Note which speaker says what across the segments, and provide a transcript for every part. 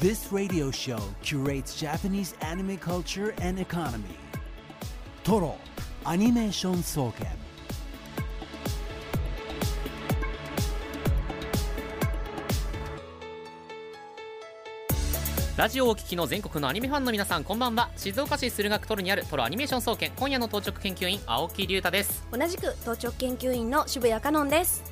Speaker 1: This radio show curates Japanese anime culture and economy. Toro Animation Soken.
Speaker 2: ラジオをお聞きの全国のアニメファンの皆さんこんばんは静岡市駿河区トルにあるトロアニメーション総研今夜の当直研究員青木龍太です
Speaker 3: 同じく当直研究員の渋谷香音です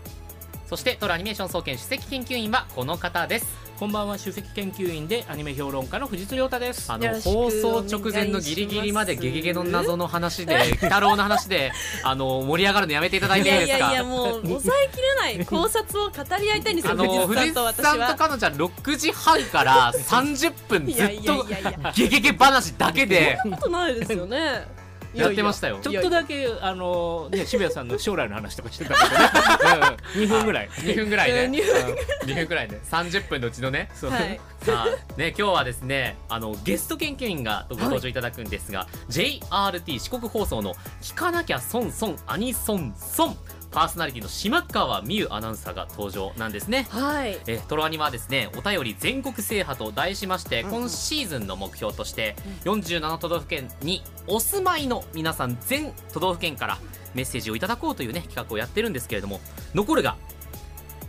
Speaker 2: そしてトロアニメーション総研首席研究員はこの方です
Speaker 4: こんばんは首席研究員でアニメ評論家の藤津亮太です。
Speaker 2: あの放送直前のギリギリまでゲゲゲの謎の話で 鬼太郎の話であの盛り上がるのやめていただい
Speaker 3: い
Speaker 2: ていいですか？
Speaker 3: やいやいやもう抑えきれない考察を語り合いたいんですよ
Speaker 2: あの
Speaker 3: 藤
Speaker 2: 藤井
Speaker 3: 井さんと
Speaker 2: さんと
Speaker 3: 私は
Speaker 2: 彼女は6時半から30分ずっとゲゲゲ話だけで。
Speaker 3: そんなことないですよね
Speaker 2: やってましたよ。
Speaker 4: ちょっとだけあのね渋谷さんの将来の話とかしてたけどね、うん、2分ぐらい。
Speaker 2: 2分ぐらいね。
Speaker 3: うん。二
Speaker 2: 2分ぐらいね。30分のうちのね。
Speaker 4: そう、
Speaker 3: はい。
Speaker 2: さあね今日はですねあのゲスト研究員がご登場いただくんですが、JRT 四国放送の聞かなきゃ損損アニソンソンパーソナリティの島川美優アナウンサーが登場なんですね。
Speaker 3: はい。
Speaker 2: えートロアニはですねお便り全国制覇と題しまして、
Speaker 3: うん。うん
Speaker 2: 今シーズンの目標として、47都道府県にお住まいの皆さん全都道府県からメッセージをいただこうというね企画をやってるんですけれども残るが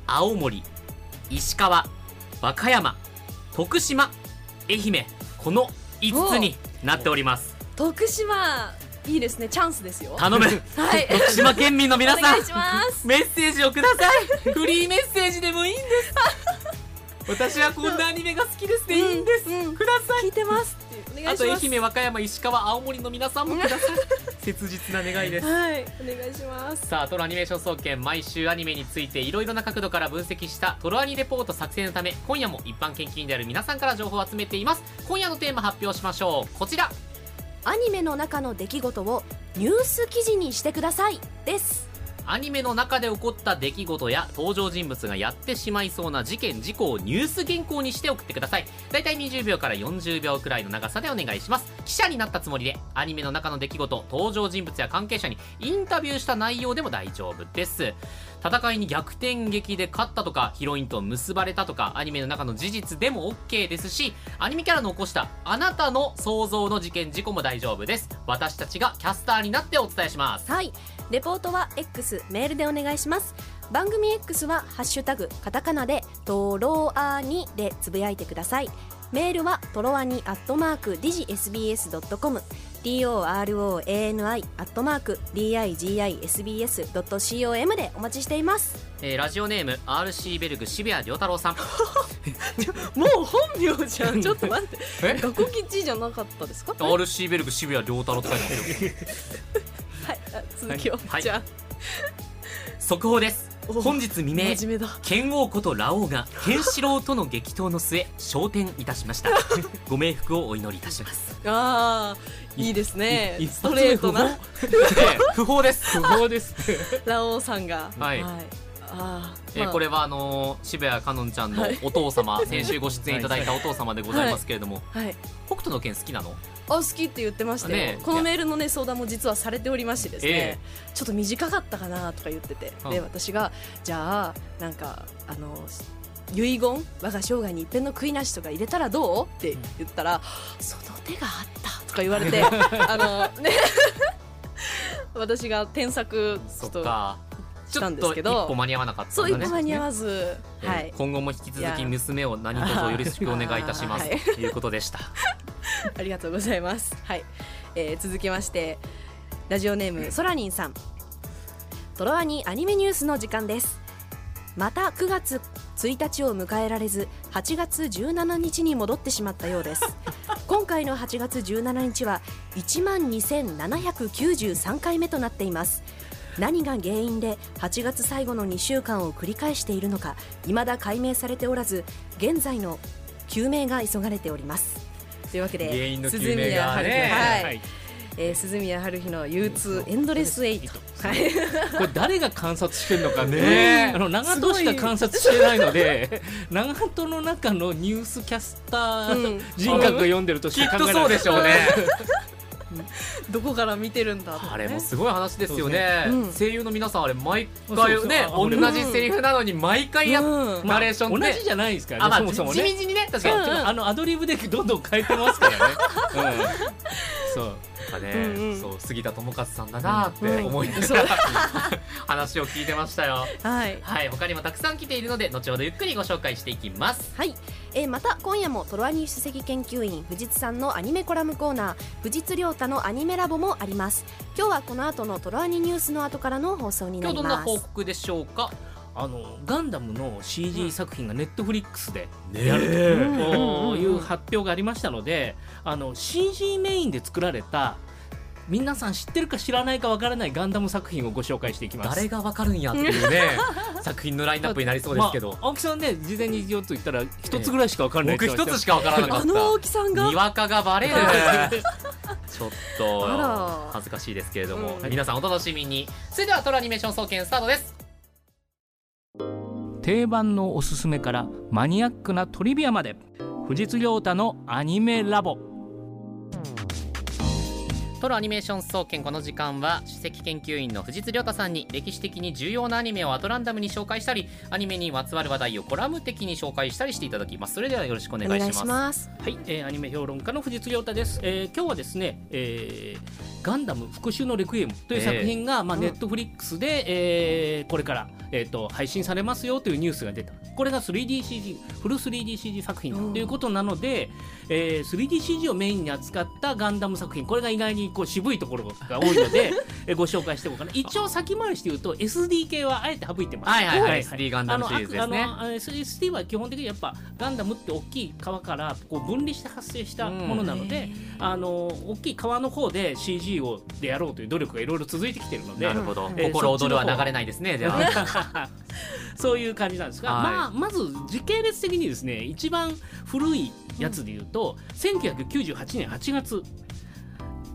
Speaker 2: 青森石川和歌山徳島愛媛この5つになっております。
Speaker 3: 徳島いいですね。チャンスですよ。
Speaker 2: 頼む。
Speaker 3: はい。
Speaker 2: 徳島県民の皆さん。
Speaker 3: お願いします。
Speaker 2: メッセージをください。フリーメッセージでもいいんです。私はこんなアニメが好きですでいいんです、
Speaker 3: うんうん。
Speaker 2: ください。
Speaker 3: 聞いてます
Speaker 2: あと愛媛和歌山石川青森の皆さんもください。切実な願いです。
Speaker 3: はい。お願いします。
Speaker 2: さあトロアニメーション総研毎週アニメについていろいろな角度から分析したトロアニレポート作成のため今夜も一般研究員である皆さんから情報を集めています。今夜のテーマ発表しましょう。こちら
Speaker 3: アニメの中の出来事をニュース記事にしてくださいです。
Speaker 2: アニメの中で起こった出来事や登場人物がやってしまいそうな事件事故をニュース原稿にして送ってください。だいたい20秒から40秒くらいの長さでお願いします。記者になったつもりでアニメの中の出来事登場人物や関係者にインタビューした内容でも大丈夫です。戦いに逆転劇で勝ったとかヒロインと結ばれたとかアニメの中の事実でも OK ですしアニメキャラの起こしたあなたの想像の事件事故も大丈夫です。私たちがキャスターになってお伝えします。
Speaker 3: はい。レポートは X メールでお願いします。番組 X は「ハッシュタグカタカナ」で「トロアニ」でつぶやいてください。メールはトロアニアットマークディジ SBS.com TOROANI アットマーク DIGISBS.com でお待ちしています。
Speaker 2: えーラジオネーム RC ベルグ渋谷亮太郎さん。
Speaker 3: もう本名じゃん。ちょっと待って。
Speaker 2: え？
Speaker 3: 学校吉じゃなかったですか
Speaker 2: ？RC ベルグ渋谷亮太郎って書いてます
Speaker 3: 続きを、
Speaker 2: はい。
Speaker 3: じゃ
Speaker 2: 速報です。
Speaker 3: お
Speaker 2: 本日未
Speaker 3: あ
Speaker 2: 明剣王ことラオウがケンシロウとの激闘の末昇天いたしました。ご冥福をお祈りいたします。
Speaker 3: あーいいですね。
Speaker 4: い
Speaker 3: ストレートな。
Speaker 2: えー不法です。
Speaker 4: 不法です。
Speaker 3: ラオウさんが。
Speaker 2: はい
Speaker 3: あー、
Speaker 2: えー
Speaker 3: まあ。
Speaker 2: これはあのー渋谷かのんちゃんのお父様、先週ご出演いただいたお父様でございますけれども、
Speaker 3: はい。
Speaker 2: 北斗の拳好きなの？
Speaker 3: あ好きって言ってましたよ、
Speaker 2: ね
Speaker 3: このメールのね相談も実はされておりましてですね、
Speaker 2: え
Speaker 3: ちょっと短かったかなとか言ってて、
Speaker 2: うん。
Speaker 3: で私がじゃあなんかあの遺言我が生涯に一遍の悔いなしとか入れたらどう？って言ったら、その手があったとか言われて あのね。私が添削ち
Speaker 2: そ
Speaker 3: ょっと
Speaker 2: っか。ち
Speaker 3: したんですけど。
Speaker 2: 歩間に合わなかった
Speaker 3: そう
Speaker 2: んだね。
Speaker 3: 一歩間に合わず、
Speaker 2: えー
Speaker 3: はい。
Speaker 2: 今後も引き続き娘を何卒よろしくお願いいたします
Speaker 3: はい
Speaker 2: ということでした。
Speaker 3: ありがとうございます。はい、えー続きましてラジオネームソラニンさん。トロワニアニメニュースの時間です。また9月1日を迎えられず8月17日に戻ってしまったようです。今回の8月17日は1万2793回目となっています何が原因で8月最後の2週間を繰り返しているのか未だ解明されておらず現在の究明が急がれております。というわけで
Speaker 2: 原因の究
Speaker 3: 鈴
Speaker 2: 明が
Speaker 3: 宮春日、
Speaker 2: ね
Speaker 3: はい。
Speaker 4: はい。
Speaker 3: えー鈴宮春日の憂鬱エンドレスエイト、はい、
Speaker 4: これ誰が観察してるのか
Speaker 2: ね
Speaker 4: ねあの長門しか観察してないので 長門の中のニュースキャスター
Speaker 3: うん。
Speaker 4: 人格が読んでるとし
Speaker 2: きっ
Speaker 4: か考えられない。
Speaker 2: とそうでしょうね
Speaker 3: どこから見てるんだね。
Speaker 2: あれもすごい話ですよね、
Speaker 3: そうん。
Speaker 2: 声優の皆さんあれ毎
Speaker 4: そう
Speaker 2: 回ね同じセリフなのに毎回やっ、
Speaker 3: うん。
Speaker 2: ナレーションで。
Speaker 4: 同じじゃないですからね
Speaker 2: あまあ
Speaker 4: そもそもね。
Speaker 2: 地道にね確かに、
Speaker 3: うん。
Speaker 4: あのアドリブでどんどん変えてますからね、うん、そう。
Speaker 2: かね、
Speaker 3: うんうん。
Speaker 2: そう杉田智和さんだなって
Speaker 3: うん。
Speaker 2: 思いながら、
Speaker 3: そう。
Speaker 2: 話を聞いてましたよ。
Speaker 3: はい。
Speaker 2: はい。他にもたくさん来ているので後ほどゆっくりご紹介していきます。
Speaker 3: はい、えーまた今夜もトロワニ首席研究員藤津さんのアニメコラムコーナー藤津亮太のアニメラボもあります。今日はこの後のトロワニニュースの後からの放送にな
Speaker 2: 今日どんな
Speaker 3: ります
Speaker 2: 報告でしょうか？
Speaker 4: あのガンダムの CG 作品がネットフリックスで
Speaker 2: ね
Speaker 4: やると
Speaker 3: うん
Speaker 4: いう発表がありましたのであの CG メインで作られた皆さん知ってるか知らないかわからないガンダム作品をご紹介していきます。
Speaker 2: 誰がわかるんやっていうね 作品のラインナップになりそうですけど、
Speaker 4: まあ青木さんね事前に言おうと言ったら一つぐらいしかわからない
Speaker 2: 僕一つしかわからなかっ
Speaker 3: あの青
Speaker 2: た
Speaker 3: 木さんが
Speaker 2: にわかがバレる。ちょっと恥ずかしいですけれども、
Speaker 3: うん。
Speaker 2: 皆さんお楽しみに。それではトロアニメーション総研スタートです
Speaker 4: 定番のおすすめからマニアックなトリビアまで。富士通太のアニメラボ。
Speaker 2: トロアニメーション総研この時間は首席研究員の藤津亮太さんに歴史的に重要なアニメをアトランダムに紹介したりアニメにまつわる話題をコラム的に紹介したりしていただきます。それではよろしくお願いします。
Speaker 3: お願いします。
Speaker 4: はい、えーアニメ評論家の藤津亮太です、えー今日はですね、えーガンダム復讐のレクイエムという作品が、まあ、
Speaker 3: うん
Speaker 4: ネットフリックスで、えーこれから、えー、と配信されますよというニュースが出た。これが 3DCG フル 3DCG 作品だということなので、えー 3DCG をメインに扱ったガンダム作品。これが意外にこう渋いところが多いので、えーご紹介していこうかな。一応先回りして言うと SD 系はあえて省いてます。
Speaker 2: はいはいはい、
Speaker 4: はい。
Speaker 2: SD ガンダムシリーズですね。
Speaker 4: SD は基本的にやっぱガンダムって大きい川からこう分離して発生したものなので、あの大きい川の方で CG をでやろうという努力がいろいろ続いてきてるので
Speaker 2: なるほど、
Speaker 4: えー
Speaker 2: 心躍るは流れないですねでは。
Speaker 4: そういう感じなんですが、
Speaker 2: はい。
Speaker 4: まあ、まず時系列的にですね一番古いやつでいうと、1998年8月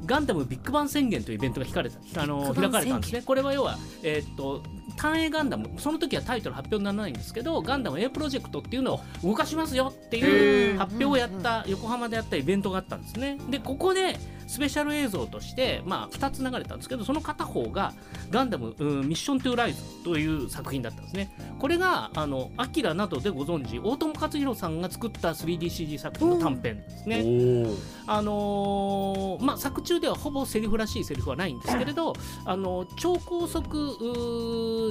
Speaker 4: ガンダムビッグバン宣言というイベントが開かれたあの開かれたんですね。これは要は、えーっと単影ガンダムその時はタイトル発表にならないんですけどガンダム A プロジェクトっていうのを動かしますよっていう発表をやった横浜でやったイベントがあったんですね。でここでスペシャル映像として、まあ、2つ流れたんですけどその片方がガンダムうんミッショントゥーライズという作品だったんですね。これがあのアキラなどでご存知大友克洋さんが作った 3DCG 作品の短編ですね、
Speaker 2: お
Speaker 4: あのーまあ、作中ではほぼセリフらしいセリフはないんですけれど、あの超高速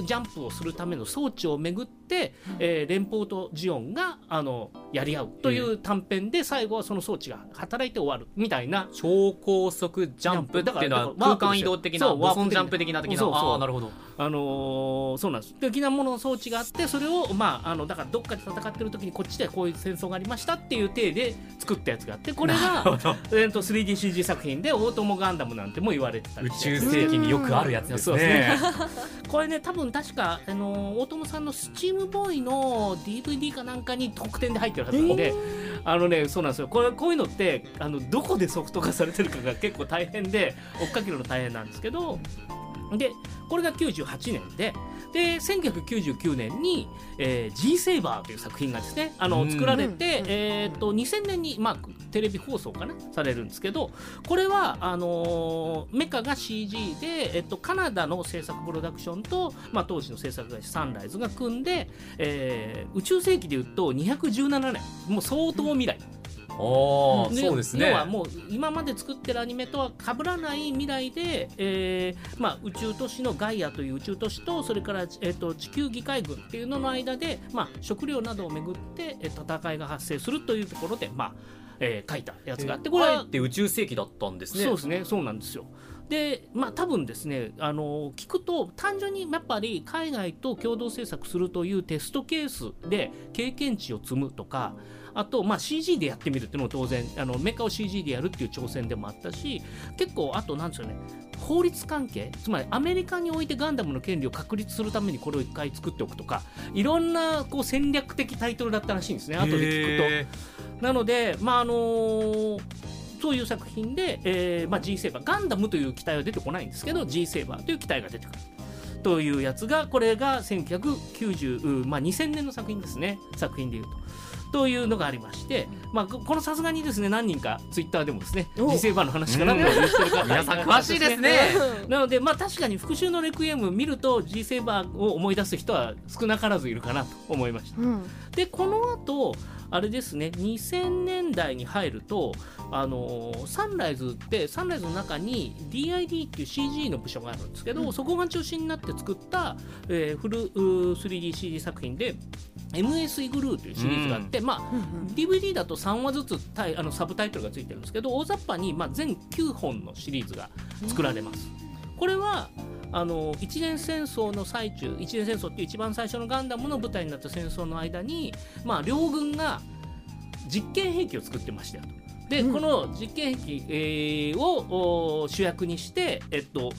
Speaker 4: ジャンプをするための装置をめぐって、えー連邦とジオンがあのやり合うという短編で最後はその装置が働いて終わるみたいな。
Speaker 2: 超高速ジャンプっていうのは空間移動的なボソンジャンプ的な的なああなるほど
Speaker 4: あのーそうなんです。的なものの装置があってそれをまああのだからどっかで戦ってる時にこっちでこういう戦争がありましたっていう体で作ったやつがあってこれが、えー、と 3DCG 作品で大友ガンダムなんても言われてたり。
Speaker 2: 宇宙世紀によくあるやつです
Speaker 4: そう
Speaker 2: ね。
Speaker 4: これね多分確か、あのー大友さんのスチームボーイの DVD かなんかに特典で入ってるはずなんで、あのねそうなんですよ。これこういうのってあのどこでソフト化されてるかが結構大変で追っかけるの大変なんですけどでこれが98年でで1999年に、えー、G セイバーという作品がですねあの
Speaker 2: うん。
Speaker 4: 作られて、
Speaker 3: うん。
Speaker 4: えー、と2000年に、まあ、テレビ放送かなされるんですけどこれはあのーメカが CG で、えっと、カナダの制作プロダクションと、まあ、当時の制作会社サンライズが組んで、えー宇宙世紀でいうと217年もう相当未来。
Speaker 2: おーそうですね。
Speaker 4: 要はもう今まで作ってるアニメとは被らない未来で、えーまあ、宇宙都市のガイアという宇宙都市とそれから、えー、と地球議会軍っていうのの間で、まあ、食料などをめぐって、えー戦いが発生するというところで、まあえー書いたやつがあってこれは
Speaker 2: あえて宇宙世紀だったんですね。
Speaker 4: そうですね。そうなんですよ。でまあ多分ですねあの聞くと単純にやっぱり海外と共同制作するというテストケースで経験値を積むとかあと、まあ、CG でやってみるっていうのも当然あのメカを CG でやるっていう挑戦でもあったし結構あとなんですよね法律関係つまりアメリカにおいてガンダムの権利を確立するためにこれを一回作っておくとかいろんなこう戦略的タイトルだったらしいんですね後で聞くと。
Speaker 2: へ
Speaker 4: なので、まああのそういう作品で、えーまあ、G セーバーガンダムという機体は出てこないんですけど G セーバーという機体が出てくるというやつがこれが1990、まあ、2000年の作品ですね作品でいうと。というのがありまして、まあ、ここのさすがにですね何人かツイッターでもですね
Speaker 3: お。
Speaker 4: 時勢版の話かなと言ってる方が
Speaker 2: 皆さん詳しいですね。
Speaker 4: なのでまあ確かに復讐のレクイエム見ると G セーバーを思い出す人は少なからずいるかなと思いました。
Speaker 3: うん。
Speaker 4: でこの後あれですね2000年代に入るとあのーサンライズってサンライズの中に DID っていう CG の部署があるんですけど、
Speaker 3: うん。
Speaker 4: そこが中心になって作った、えーフルうー 3DCG 作品で MS イグルーというシリーズがあって、まあ
Speaker 3: うん
Speaker 4: DVD だと3話ずつタイあのサブタイトルがついてるんですけど大雑把に、まあ、全9本のシリーズが作られます。これはあの一年戦争の最中一年戦争っていう一番最初のガンダムの舞台になった戦争の間に、まあ、両軍が実験兵器を作ってましたよと。で、
Speaker 3: うん
Speaker 4: この実験兵器、えーをお主役にして、えっと、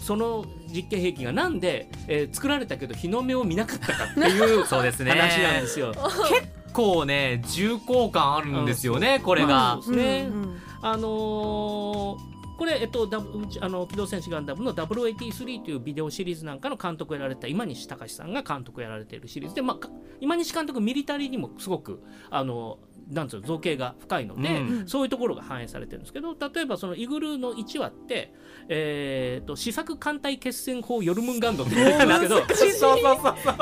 Speaker 4: その実験兵器がなんで、えー作られたけど日の目を見なかったかっていう
Speaker 2: そうですね。
Speaker 4: 話なんですよ。
Speaker 2: 結構ね重厚感あるんですよね、これが、
Speaker 4: そうですね。
Speaker 3: うんうん
Speaker 4: あのーこれ、えっと、ダブあの機動戦士ガンダムの083というビデオシリーズなんかの監督をやられた今西隆さんが監督をやられているシリーズで、まあか、今西監督ミリタリーにもすごくあのなんつうの造形が深いので、
Speaker 2: うん。
Speaker 4: そういうところが反映されてるんですけど例えばそのイグルーの1話って、えー、と試作艦隊決戦法ヨルムンガンドって言うんですけど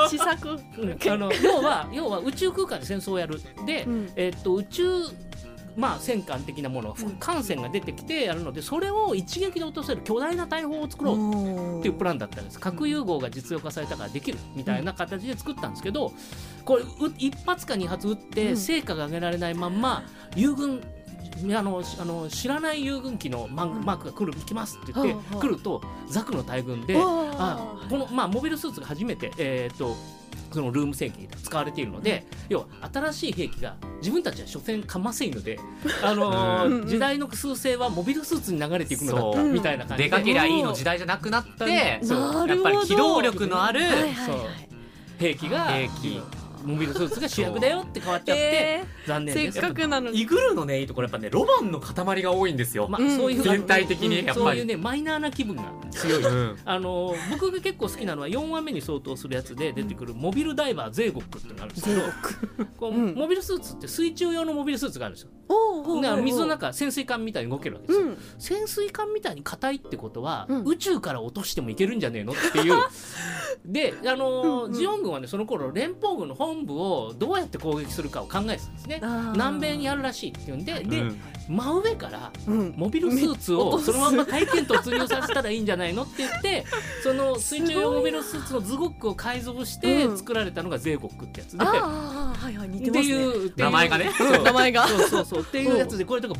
Speaker 3: 試作
Speaker 4: うん。あの要は要は宇宙空間で戦争をやる。で、
Speaker 3: うん。
Speaker 4: えっと宇宙まあ戦艦的なもの艦船が出てきてやるのでそれを一撃で落とせる巨大な大砲を作ろうっていうプランだったんです。核融合が実用化されたからできるみたいな形で作ったんですけどこれう一発か二発撃っ
Speaker 3: うん。
Speaker 4: て成果が上げられないまんま友軍あのしあの知らない友軍機のマークが来る行きますって言って来るとザクの大軍で
Speaker 3: わ
Speaker 4: あ
Speaker 3: あ
Speaker 4: この、まあ、モビルスーツが初めて、えー、とそのルーム戦記で使われているので、要は新しい兵器が自分たちは所詮かませんので、あのー
Speaker 3: うん
Speaker 4: 時代の趨勢はモビルスーツに流れていくのだみたいな感じで。
Speaker 2: 出かけりゃいいの時代じゃなくなってやっぱり機動力のある
Speaker 3: はいはいはい
Speaker 4: 兵器が
Speaker 2: 兵器
Speaker 4: モビルスーツが主役だよって変わっちゃって
Speaker 3: え
Speaker 4: 残念です。
Speaker 3: ーせっかくなのに。
Speaker 2: イグルーのねいいところやっぱねロマンの塊が多いんですよ、
Speaker 4: まあ、
Speaker 3: うん
Speaker 4: そういう
Speaker 2: 全体的にやっぱり。
Speaker 4: そういうねマイナーな気分が強い。
Speaker 2: うん。
Speaker 4: あの僕が結構好きなのは4話目に相当するやつで出てくるモビルダイバーゼーゴックっていうのがあるんですけどこう
Speaker 3: うん。
Speaker 4: モビルスーツって水中用のモビルスーツがあるんですよ水の中潜水艦みたいに動けるわけですよ、
Speaker 3: うん。
Speaker 4: 潜水艦みたいに硬いってことは、
Speaker 3: うん。
Speaker 4: 宇宙から落としてもいけるんじゃねえのっていう。であのー
Speaker 3: うんうん
Speaker 4: ジオン軍はねその頃連邦軍の本部をどうやって攻撃するかを考えてたんですね南米にあるらしいっていうんでで、
Speaker 2: うん
Speaker 4: 真上から
Speaker 3: うん。
Speaker 4: モビルスーツをそのまま体験突入させたらいいんじゃないのって言って その水中用モビルスーツのズゴックを改造して
Speaker 3: うん。
Speaker 4: 作られたのがゼーゴックってやつで。
Speaker 3: はいはい似て
Speaker 4: って
Speaker 3: ますね
Speaker 2: 名前がね。
Speaker 3: 名前が。
Speaker 4: そうそうそう。っていうやつでこれとか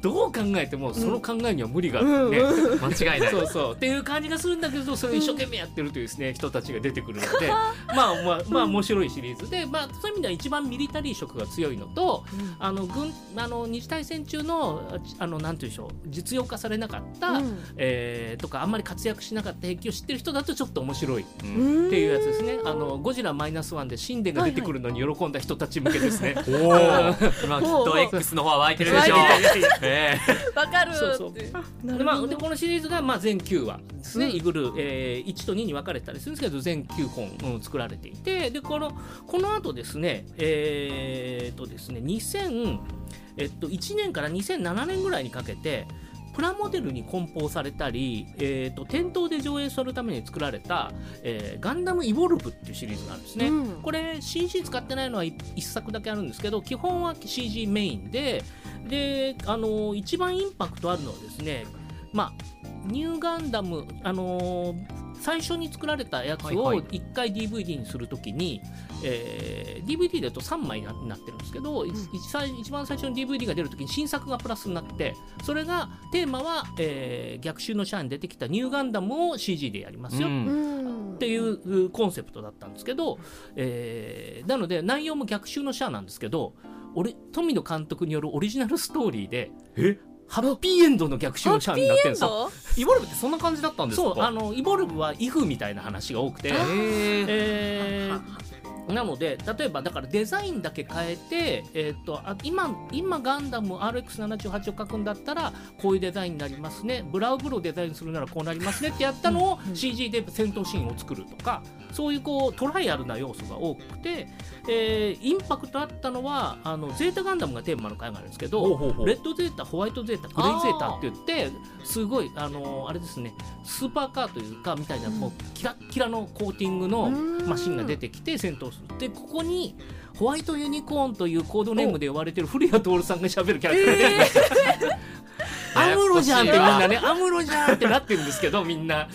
Speaker 4: どう考えてもその考えには無理があるね、
Speaker 3: うん。
Speaker 2: 間違いない。
Speaker 4: そうそう。っていう感じがするんだけどそれを一生懸命やってるというですね人たちが出てくるので まあまあまあ面白いシリーズで、まあ、そういう意味では一番ミリタリー色が強いのとあの軍あの二次大戦中のあのなんていうんでしょう実用化されなかった、
Speaker 3: うん。
Speaker 4: えーとかあんまり活躍しなかった兵器を知ってる人だとちょっと面白いっ
Speaker 3: うん
Speaker 4: ていうやつですね。あのゴジラマイナスワンでシンデが出てくるのに喜んだ人たち向けですね。
Speaker 2: おお今 きっと X の方は湧いてるでしょう
Speaker 3: 湧い
Speaker 2: え
Speaker 3: わかる
Speaker 4: そうそう。まあ、でこのシリーズがまあ全9話ですね、
Speaker 3: うん。
Speaker 4: イグル、えー1と2に分かれたりするんですけど全9本、うん作られていてでこのこの後ですねえー、とですね2000、えっと、1年から2007年ぐらいにかけてプラモデルに梱包されたり、えー、と店頭で上映するために作られた、えーガンダムイボルブっていうシリーズがあるんですね。
Speaker 3: うん
Speaker 4: これ CG 使ってないのは1作だけあるんですけど基本は CG メインでであの一番インパクトあるのはですねまあニューガンダムあの最初に作られたやつを
Speaker 2: はいはい。
Speaker 4: 1回 DVD にするときに、えー DVD だと3枚になってるんですけど、い一最一番最初の DVD が出るときに新作がプラスになってそれがテーマは、えー逆襲のシャアに出てきたニューガンダムを CG でやりますよ、
Speaker 2: うん。
Speaker 3: うん
Speaker 4: っていううコンセプトだったんですけど、えーなので内容も逆襲のシャアなんですけど俺富野監督によるオリジナルストーリーで
Speaker 2: え？
Speaker 4: ハッピーエンドの逆襲のシャアになってるんですよ。
Speaker 2: イボルブってそんな感じだったんですか？
Speaker 4: そうあのイボルブはイフみたいな話が多くて、えーなので例えばだからデザインだけ変えて、えー、とあ今今ガンダム RX78 を書くんだったらこういうデザインになりますね。ブラウブルをデザインするならこうなりますねってやったのを CG で戦闘シーンを作るとかそういうこうトライアルな要素が多くて、えーインパクトあったのはあのゼータガンダムがテーマの回があるんですけどレッドゼータホワイトゼータグレイゼータって言ってすごいあのあれですねスーパーカーというかみたいなもうキラッキラのコーティングのマシンが出てきて戦闘するでここにホワイトユニコーンというコードネームで呼ばれてる古谷徹さんが喋るキャラクターです。よ アムロじゃんってみんなね。アムロじゃんってなってるんですけどみんな。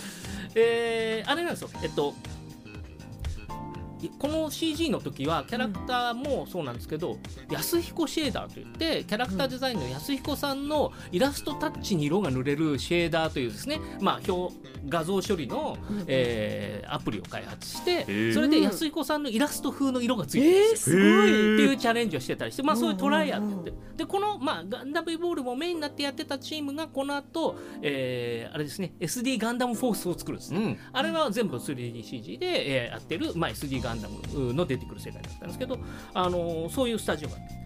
Speaker 4: えー、あれなんですよえっといこの CG の時はキャラクターもそうなんですけど、安彦シェーダーといってキャラクターデザインの安彦さんのイラストタッチに色が塗れるシェーダーというですね、まあ、表画像処理の、えーアプリを開発して
Speaker 2: ー。
Speaker 4: それで安彦さんのイラスト風の色がついてるん
Speaker 3: えー、
Speaker 4: ですよ。
Speaker 3: すごい。
Speaker 4: っていうチャレンジをしてたりして、まあ、そういうトライアルやって。
Speaker 3: う
Speaker 4: でこの、まあ、ガンダムエボールもメインになってやってたチームがこの後、えーあれですね SD ガンダムフォースを作るんですね、
Speaker 2: うん。
Speaker 4: あれは全部 3DCG で、えーやってる、まあ、SD ガンダムンダムの出てくる世界だったんですけど、あのそういうスタジオがあって。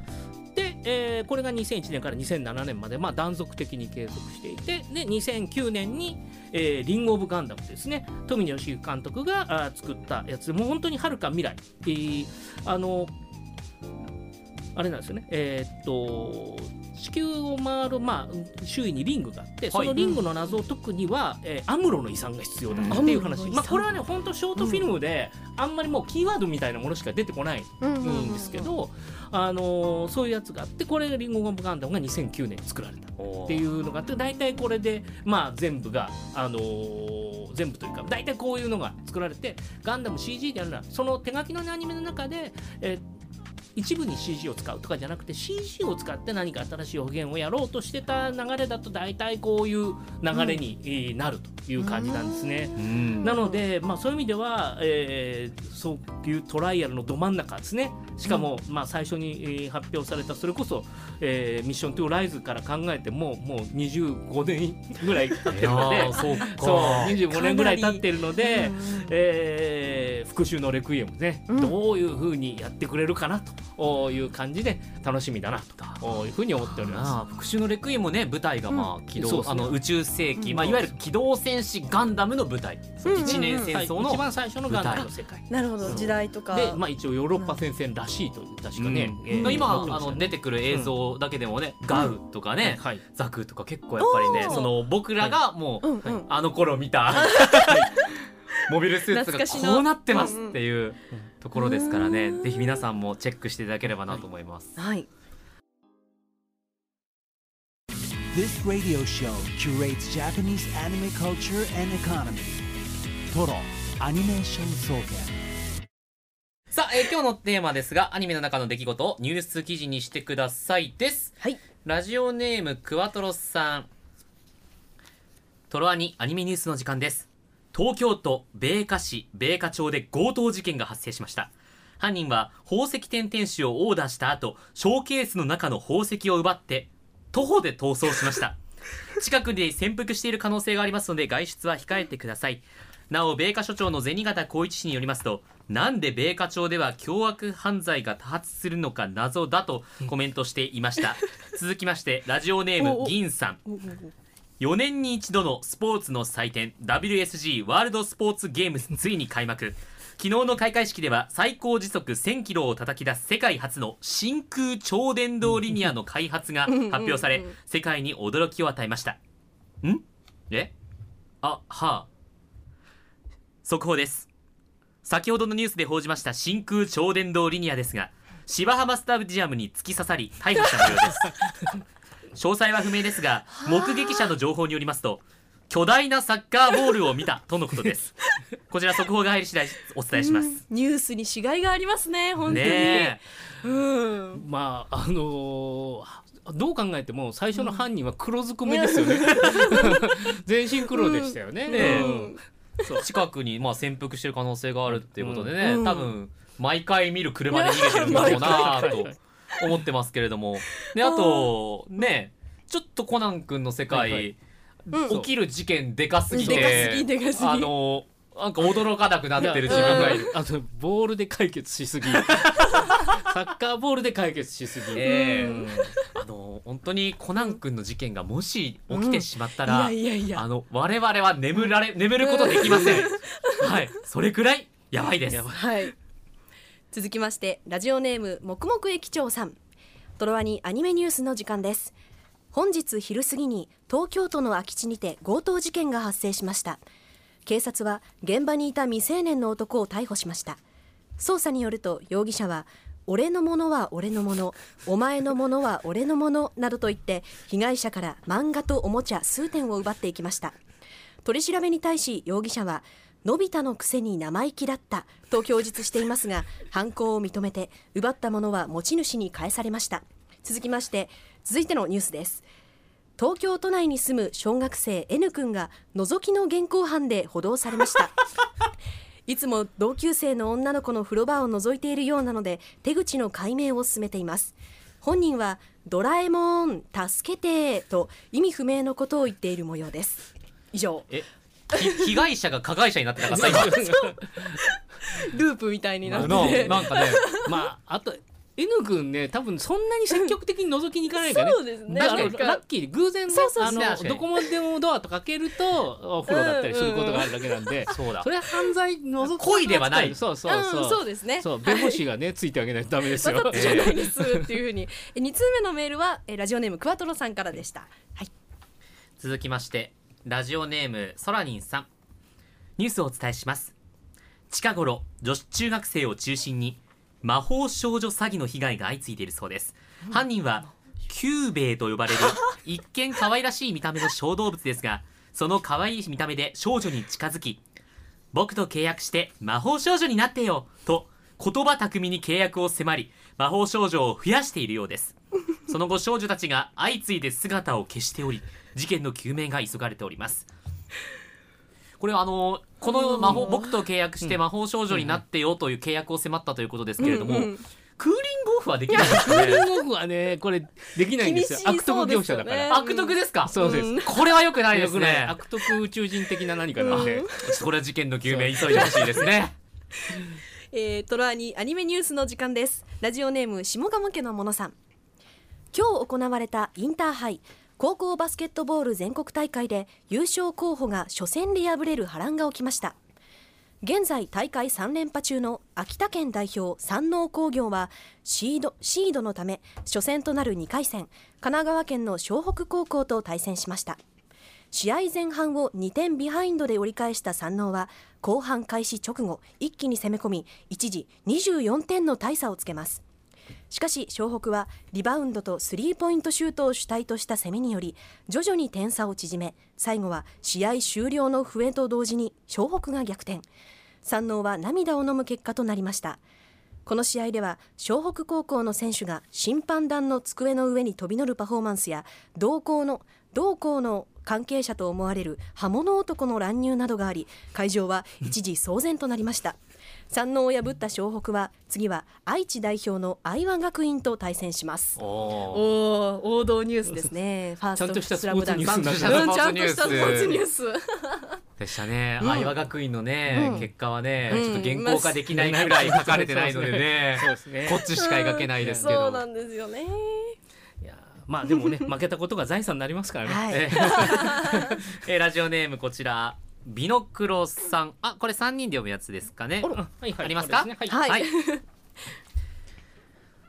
Speaker 4: で、えーこれが2001年から2007年まで、まあ、断続的に継続していてで2009年に、えーリング・オブ・ガンダムですね。富野義行監督があ作ったやつ。もう本当にはるか未来、えーあのあれなんですよね。えーっと地球回る、まあ、周囲にリングがあってそのリングの謎を解くには、えーアムロの遺産が必要だっていう話、まあ、これはね本当ショートフィルムで、あん。まりもうキーワードみたいなものしか出てこないんですけど、あのーそういうやつがあってこれがリンゴ・オブ・ガンダムが2009年に作られたっていうのがあって大体これで、まあ、全部が、あのー全部というか大体こういうのが作られてガンダム CG でやるな。らその手書きのアニメの中で、えー一部に CG を使うとかじゃなくて CG を使って何か新しい表現をやろうとしてた流れだと大体こういう流れにえーなるという感じなんですね。
Speaker 2: うん。
Speaker 4: なので、まあ、そういう意味では、えーそういうトライアルのど真ん中ですね。しかも、まあ、最初に、えー発表されたそれこそ、えーミッション2ライズから考えてももう25年ぐらい経ってるので
Speaker 2: そうか。
Speaker 4: そう25年ぐらい経ってるので、
Speaker 3: うん
Speaker 4: えー復讐のレクイエムね、
Speaker 3: うん。
Speaker 4: どういうふうにやってくれるかなという感じで楽しみだなと。いうふうに思っております。
Speaker 2: ああ復讐のレクイエムもね舞台がまあ機動、
Speaker 4: そうですね。
Speaker 2: あの宇宙世紀、
Speaker 3: うん。
Speaker 2: まあ、いわゆる機動戦士ガンダムの舞台、
Speaker 3: うん
Speaker 2: 一年戦争の、
Speaker 4: はい。一番最初のガンダム。の世界
Speaker 3: なるほど。時代とか。
Speaker 4: で、まあ、一応ヨーロッパ戦線らしいという確かね、
Speaker 2: うん。
Speaker 4: えー
Speaker 2: 今あの出てくる映像だけでもね、ガウとかね、
Speaker 4: はい。
Speaker 2: ザクとか結構やっぱりねその僕らがもう、あの頃見た、モビルスーツがこうなってますっていうところですからね、ぜひ皆さんもチェックしていただければなと思います。
Speaker 3: はい
Speaker 1: This radio show curates Japanese anime culture and economy. Toro Animation Soken.
Speaker 2: さあ、えー今日のテーマですが、アニメの中の出来事をニュース記事にしてくださいです。
Speaker 3: はい
Speaker 2: ラジオネームクワトロスさん。トロアニアニメニュースの時間です。東京都米花市米花町で強盗事件が発生しました。犯人は宝石店店主をオーダーした後、ショーケースの中の宝石を奪って、徒歩で逃走しました。近くで潜伏している可能性がありますので外出は控えてください。なお、米花所長の銭形光一氏によりますと、なんで米花町では凶悪犯罪が多発するのか謎だとコメントしていました。続きまして、ラジオネーム銀さん。4年に一度のスポーツの祭典 WSG ワールドスポーツゲームズついに開幕。昨日の開会式では最高時速1000キロを叩き出す世界初の真空超電導リニアの開発が発表され世界に驚きを与えました。ん？え？あはあ。速報です。先ほどのニュースで報じました真空超電導リニアですが芝浜スタジアムに突き刺さり逮捕した模様です 詳細は不明ですが目撃者の情報によりますと巨大なサッカーボールを見たとのことです。こちら速報が入り次第お伝えします、
Speaker 3: ニュースにしがいがありますね本当に。
Speaker 2: ね
Speaker 3: うん。
Speaker 4: まああのーどう考えても最初の犯人は黒ずくめですよね、全身黒でしたよね、
Speaker 2: ねえ。
Speaker 4: うん。
Speaker 2: え近くにまあ潜伏してる可能性があるっていうことでね、
Speaker 3: うん。
Speaker 2: 多分毎回見る車で逃げてるんだろうな
Speaker 4: はい
Speaker 2: と思ってますけれども。であとねちょっとコナン君の世界、
Speaker 3: うん。
Speaker 2: 起きる事件でかすぎて、
Speaker 3: でかすぎでかすぎ。
Speaker 2: あのなんか驚かなくなってる自分がいる。
Speaker 4: あとボールで解決しすぎ。サッカーボールで解決しすぎ、
Speaker 2: ええ。
Speaker 4: うん
Speaker 2: あの本当にコナン君の事件がもし起きてしまった
Speaker 3: い
Speaker 2: ら、
Speaker 3: やいやいや。
Speaker 2: あの我々は眠られ眠ることできません。はい、それくらいやばいです。
Speaker 3: はい続きましてラジオネームもくもく駅長さん。トロワにアニメニュースの時間です。本日昼過ぎに東京都の空き地にて強盗事件が発生しました。警察は現場にいた未成年の男を逮捕しました。捜査によると容疑者は俺のものは俺のものお前のものは俺のものなどと言って被害者から漫画とおもちゃ数点を奪っていきました。取り調べに対し容疑者はのび太のくせに生意気だったと供述していますが犯行を認めて奪ったものは持ち主に返されました。続きまして続いてのニュースです。東京都内に住む小学生 N 君が覗きの現行犯で補導されました。いつも同級生の女の子の風呂場を覗いているようなので手口の解明を進めています。本人はドラえもん助けてと意味不明のことを言っている模様です。以上。
Speaker 2: え、ひ 被害者が加害者になってたからさ今。
Speaker 3: ループみたいになって。
Speaker 2: の
Speaker 3: て
Speaker 2: なんかね、
Speaker 4: まああと N 君ね多分そんなに積極的に覗きに行かないからね。
Speaker 3: そうですね。
Speaker 4: ラッキーで偶然ね
Speaker 3: そうそうそう。
Speaker 4: あのどこまでもドアとかけると お風呂だったりすることがあるだけなんで、
Speaker 2: そうだ。
Speaker 4: そ。れは犯罪覗き
Speaker 2: 故意ではない。
Speaker 4: そうそう。そう、
Speaker 3: うん、そうですね。
Speaker 4: そう弁護士がねついてあげないとダメですよ。
Speaker 3: わざとじゃないですっていうふうに。え2通目のメールはえラジオネームクワトロさんからでした。はい。
Speaker 2: 続きましてラジオネームソラニンさん。ニュースをお伝えします。近頃女子中学生を中心に魔法少女詐欺の被害が相次いでいるそうです、犯人はキュゥべえと呼ばれる一見可愛らしい見た目の小動物ですがその可愛い見た目で少女に近づき僕と契約して魔法少女になってよと言葉巧みに契約を迫り魔法少女を増やしているようです。その後少女たちが相次いで姿を消しており事件の究明が急がれております。これはあのこの魔法僕と契約して魔法少女になってよという契約を迫ったということですけれども、
Speaker 3: うんうん
Speaker 2: クーリングオフはできないんです
Speaker 4: クーリングオフはねこれできないんですよ。
Speaker 3: 厳しい
Speaker 4: 悪徳業者だから。
Speaker 2: 悪徳ですか？
Speaker 4: そうです、
Speaker 3: うん
Speaker 2: これは良くないですね。
Speaker 4: 悪徳宇宙人的な何かな。ん。で、
Speaker 2: これは事件の究明急いでほしいですね。
Speaker 3: えー、トロアニアニメニュースの時間です。ラジオネーム下鴨家のものさん。今日行われたインターハイ高校バスケットボール全国大会で優勝候補が初戦で敗れる波乱が起きました。現在大会3連覇中の秋田県代表山王工業はシードシードのため初戦となる2回戦神奈川県の湘北高校と対戦しました。試合前半を2点ビハインドで折り返した山王は後半開始直後一気に攻め込み一時24点の大差をつけます。しかし湘北はリバウンドとスリーポイントシュートを主体とした攻めにより徐々に点差を縮め最後は試合終了の笛と同時に湘北が逆転。山王は涙を飲む結果となりました。この試合では湘北高校の選手が審判団の机の上に飛び乗るパフォーマンスや同校の同校の関係者と思われる刃物男の乱入などがあり会場は一時騒然となりました。山王を破った湘北は次は愛知代表の愛和学院と対戦します。
Speaker 2: おー。
Speaker 3: おー王道ニュースですね。ファースト
Speaker 4: ちゃんとした
Speaker 3: スラムダンク
Speaker 4: スポーツニュース。になっ
Speaker 3: うんちゃんとしたスポーツニュース。
Speaker 2: でしたね、
Speaker 3: うん。
Speaker 2: 愛和学院のね、
Speaker 3: うん。
Speaker 2: 結果はね、
Speaker 3: うん。
Speaker 2: ちょっと原稿化できないくらい書かれてないのでね。
Speaker 4: そうですね。
Speaker 2: こっちしか描けないですけど。
Speaker 3: そうなんですよね。
Speaker 4: いやまあでもね負けたことが財産になりますからね、
Speaker 3: はい。
Speaker 2: え えラジオネームこちらビノクロさん。あこれ3人で読むやつですかね。
Speaker 4: あはいはい。
Speaker 2: ありますか？
Speaker 4: ね。はい。
Speaker 3: はい。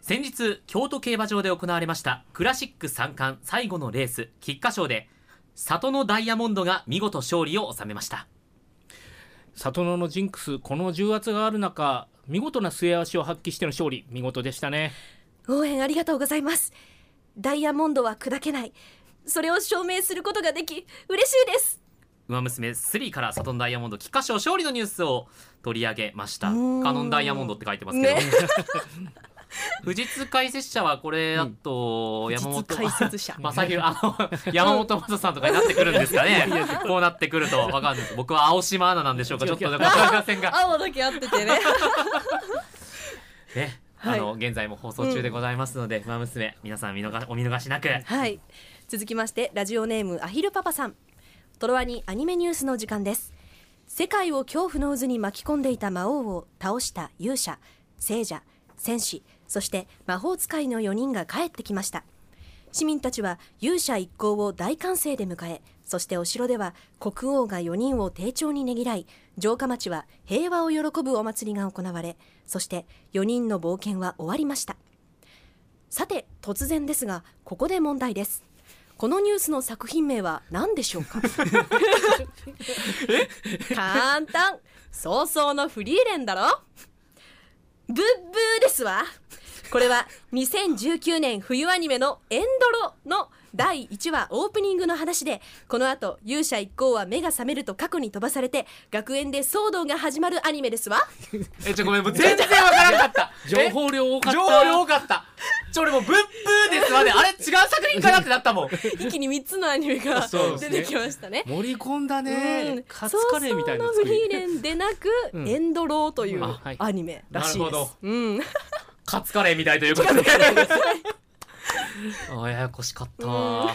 Speaker 2: 先日京都競馬場で行われましたクラシック三冠最後のレース菊花賞で里のダイヤモンドが見事勝利を収めました。
Speaker 4: 里野のジンクスこの重圧がある中見事な末脚を発揮しての勝利見事でしたね。
Speaker 3: 応援ありがとうございます。ダイヤモンドは砕けない。それを証明することができ嬉しいです
Speaker 2: 馬娘3から里のダイヤモンド菊花賞勝利のニュースを取り上げました。カノンダイヤモンドって書いてますけど、
Speaker 3: ね。
Speaker 2: 富士通解説者はこれだと山本
Speaker 3: 実解説者。
Speaker 2: 正弘あの山本昌さんとかになってくるんですかね。こうなってくるとわかんない僕は青島アナなんでしょうか。ちょっとわかりませんが
Speaker 3: 青だけ合っててね。
Speaker 2: ね。あ
Speaker 3: はい。
Speaker 2: の現在も放送中でございますので、馬娘皆さん見逃お見逃しなく。
Speaker 3: はい。続きましてラジオネームアヒルパパさんトロワにアニメニュースの時間です。世界を恐怖の渦に巻き込んでいた魔王を倒した勇者聖者戦士そして魔法使いの4人が帰ってきました。市民たちは勇者一行を大歓声で迎えそしてお城では国王が4人を丁重にねぎらい城下町は平和を喜ぶお祭りが行われそして4人の冒険は終わりました。さて突然ですがここで問題です。このニュースの作品名は何でしょうか？簡単早々のフリーレンだろ？ブッブーですわ。これは2019年冬アニメのエンドロの第1話オープニングの話でこの後勇者一行は目が覚めると過去に飛ばされて学園で騒動が始まるアニメですわ。
Speaker 2: えちょごめんもう全然わからなかった。
Speaker 4: 情報量多かった。
Speaker 2: 情報量多かった。ちょ俺もうブッブーですわ。ねあれ違う作品かなってなったもん。
Speaker 3: 一気に3つのアニメが出てきましたね。
Speaker 4: 盛り込んだ
Speaker 3: う
Speaker 4: ね
Speaker 3: ん。
Speaker 4: カツカレーみたいな
Speaker 3: 早々のフリーレンでなく、
Speaker 4: うん。
Speaker 3: エンドローというアニメらしいです。
Speaker 2: なるほど、
Speaker 3: うん、
Speaker 2: カツカレーみたいということで あややこしかった。わ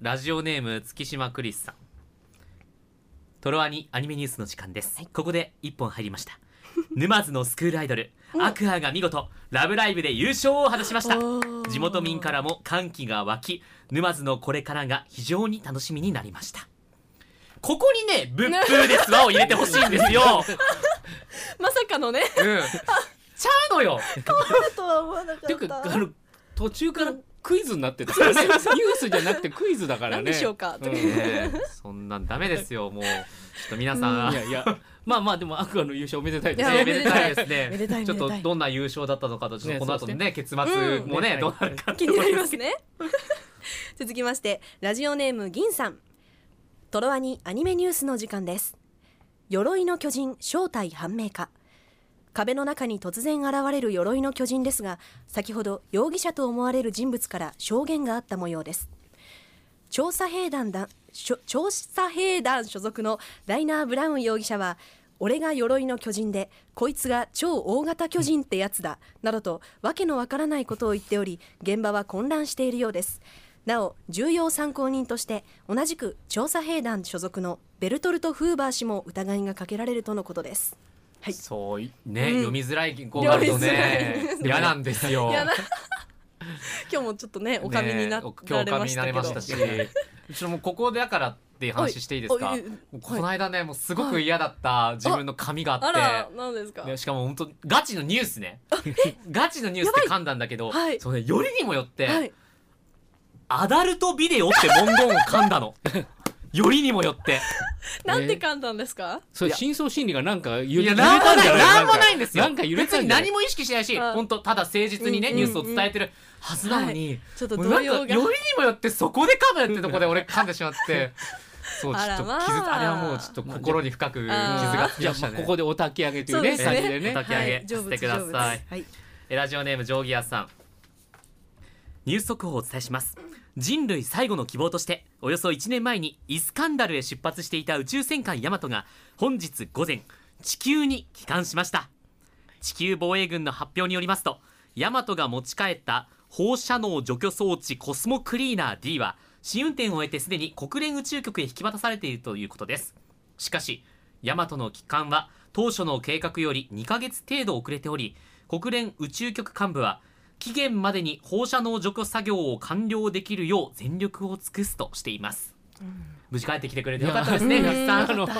Speaker 2: ラジオネーム月島クリスさん。トロワニアニメニュースの時間です、ここで一本入りました。沼津のスクールアイドルアクアが見事ラブライブで優勝を果たしました。地元民からも歓喜が湧き沼津のこれからが非常に楽しみになりました。ここにね「ブッブーですわ」を入れてほしいんですよ、
Speaker 3: まさかのね。
Speaker 2: うん、ちゃうのよ。
Speaker 3: とは思わなか
Speaker 4: っていうかあの途中からクイズになってた。からねニュースじゃなくてクイズだからね。
Speaker 3: 何でしょうか？
Speaker 4: ん。
Speaker 3: とか
Speaker 2: ねえそんなんダメですよもう。ちょっと皆さん、
Speaker 4: いやいやまあまあでもアクアの優勝おめでたいです
Speaker 2: ね。めでたいですね。ちょっとどんな優勝だったのかとちょっとこの後のね結末
Speaker 3: うん
Speaker 2: もね、
Speaker 4: ね
Speaker 2: どうなるか
Speaker 3: 気になりますね。続きましてラジオネーム銀さん。トロワニアニメニュースの時間です。鎧の巨人正体判明か壁の中に突然現れる鎧の巨人ですが先ほど容疑者と思われる人物から証言があった模様です。調査兵団だ調査兵団所属のライナー・ブラウン容疑者は俺が鎧の巨人でこいつが超大型巨人ってやつだなどとわけのわからないことを言っており現場は混乱しているようです。なお重要参考人として同じく調査兵団所属のベルトルト・フーバー氏も疑いがかけられるとのことです。はい。
Speaker 2: そういね、
Speaker 3: うん。
Speaker 2: 読みづらい原稿があるとね
Speaker 3: 読みづらい
Speaker 2: 嫌なんですよ。
Speaker 3: いやな。今日もちょっとねおかみにな
Speaker 2: ねお
Speaker 3: られまし
Speaker 2: 今日おかみになりましたし。うちのもうここだからっていう話していいですか？
Speaker 3: おい。
Speaker 2: この間ねもうすごく嫌だった自分の髪があって、
Speaker 3: あら何ですか、
Speaker 2: ね、しかも本当ガチのニュースね。ガチのニュースって噛んだんだけど、
Speaker 3: はい。
Speaker 2: そうね、よりにもよって、
Speaker 3: はい。
Speaker 2: アダルトビデオって文言を噛んだの よりにもよって。
Speaker 3: なんて噛んだんですか、
Speaker 4: それ深層心理がなんか揺れたんじゃない？
Speaker 2: なんもないんですよ。
Speaker 4: なんか揺れ
Speaker 2: 別
Speaker 4: たんじゃない？
Speaker 2: に何も意識してないし
Speaker 3: あ
Speaker 2: 本当ただ誠実にね、
Speaker 3: うん
Speaker 2: ニュースを伝えてるはずなのに、
Speaker 3: ちょっと動揺が。
Speaker 2: よりにもよってそこで噛むってとこで俺噛んでしまって そうちょっと傷つあれはもうちょっと心に深く傷がつきましたね。
Speaker 4: まあここでお焚き上げというね。
Speaker 3: そうですね。
Speaker 4: 感じでね。
Speaker 2: お焚き上げしてください。ラジオネームジョーギアさん。ニュース速報をお伝えします人類最後の希望としておよそ1年前にイスカンダルへ出発していた宇宙戦艦ヤマトが本日午前地球に帰還しました。地球防衛軍の発表によりますとヤマトが持ち帰った放射能除去装置コスモクリーナー D は試運転を終えてすでに国連宇宙局へ引き渡されているということです。しかしヤマトの帰還は当初の計画より2ヶ月程度遅れており国連宇宙局幹部は期限までに放射能除去作業を完了できるよう全力を尽くすとしています、無事帰ってきてくれてよかったですねさん。
Speaker 4: あの、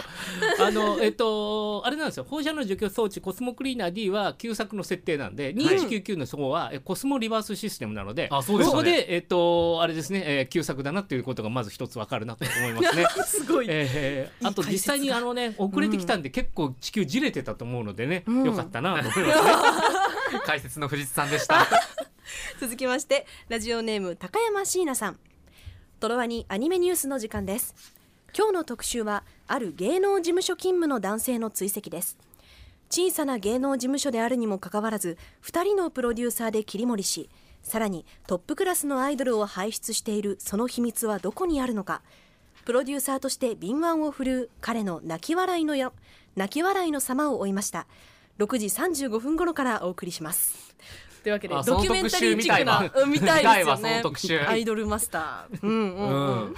Speaker 4: あの、えっと、あれなんですよ。放射能除去装置コスモクリーナー D は旧作の設定なんで、2199の方はえコスモリバースシステムなので、
Speaker 2: あそうでね。
Speaker 4: こで、えっと、あれですね、えー旧作だなっていうことがまず一つわかるなと思いますね。
Speaker 3: すごい、
Speaker 4: えーあと実際にあのね遅れてきたんで結構地球じれてたと思うのでね、
Speaker 3: うん。
Speaker 4: よかったなと思いますね。
Speaker 2: 解説の藤津さんでした。
Speaker 3: 続きましてラジオネーム高山椎名さん。トロワにアニメニュースの時間です。今日の特集はある芸能事務所勤務の男性の追跡です。小さな芸能事務所であるにもかかわらず2人のプロデューサーで切り盛りしさらにトップクラスのアイドルを輩出しているその秘密はどこにあるのか。プロデューサーとして敏腕を振るう彼の泣き笑いのや泣き笑いの様を追いました。6時35分頃からお送りします。というわけで
Speaker 2: あ
Speaker 3: ドキュメンタリーチックな
Speaker 2: その特集
Speaker 3: うん見たいですよね。
Speaker 2: の特集。
Speaker 3: アイドルマスター。うんうんうん、
Speaker 2: うん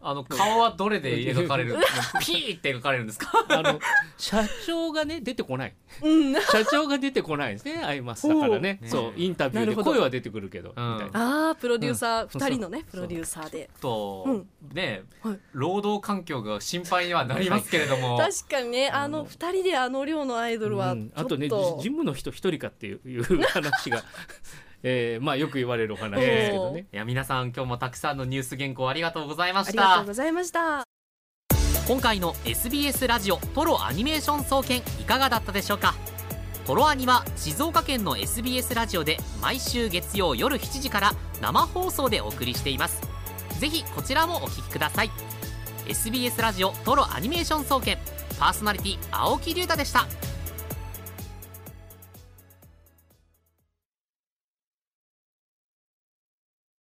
Speaker 2: あの顔はどれで描かれる？ピーって描かれるんですか？
Speaker 4: あの社長がね出てこない。
Speaker 3: うん。
Speaker 4: 社長が出てこないですね。アイマスだからね。そうインタビューで
Speaker 3: なるほど。
Speaker 4: 声は出てくるけどみ
Speaker 2: うん。
Speaker 4: たいな。
Speaker 3: ああプロデューサー
Speaker 4: うん。
Speaker 3: 二人のねプロデューサーで。
Speaker 2: と、
Speaker 3: うん。
Speaker 2: ね、
Speaker 3: はい。
Speaker 2: 労働環境が心配にはなりますけれども。
Speaker 3: 確かにねあの二人であの量のアイドルは
Speaker 4: うん。
Speaker 3: ちょっと。
Speaker 4: あとねじ事務の人一人かっていういう話が、えーまあよく言われるお話ですけどね。
Speaker 2: いや皆さん今日もたくさんのニュース原稿ありがとうございま
Speaker 3: あ
Speaker 2: した。
Speaker 3: りがとうございました。
Speaker 2: 今回の SBS ラジオトロアニメーション総研いかがだったでしょうか？トロアニは静岡県の SBS ラジオで毎週月曜夜7時から生放送でお送りしています。ぜひこちらもお聞きください。SBS ラジオトロアニメーション総研パーソナリティ青木龍太でした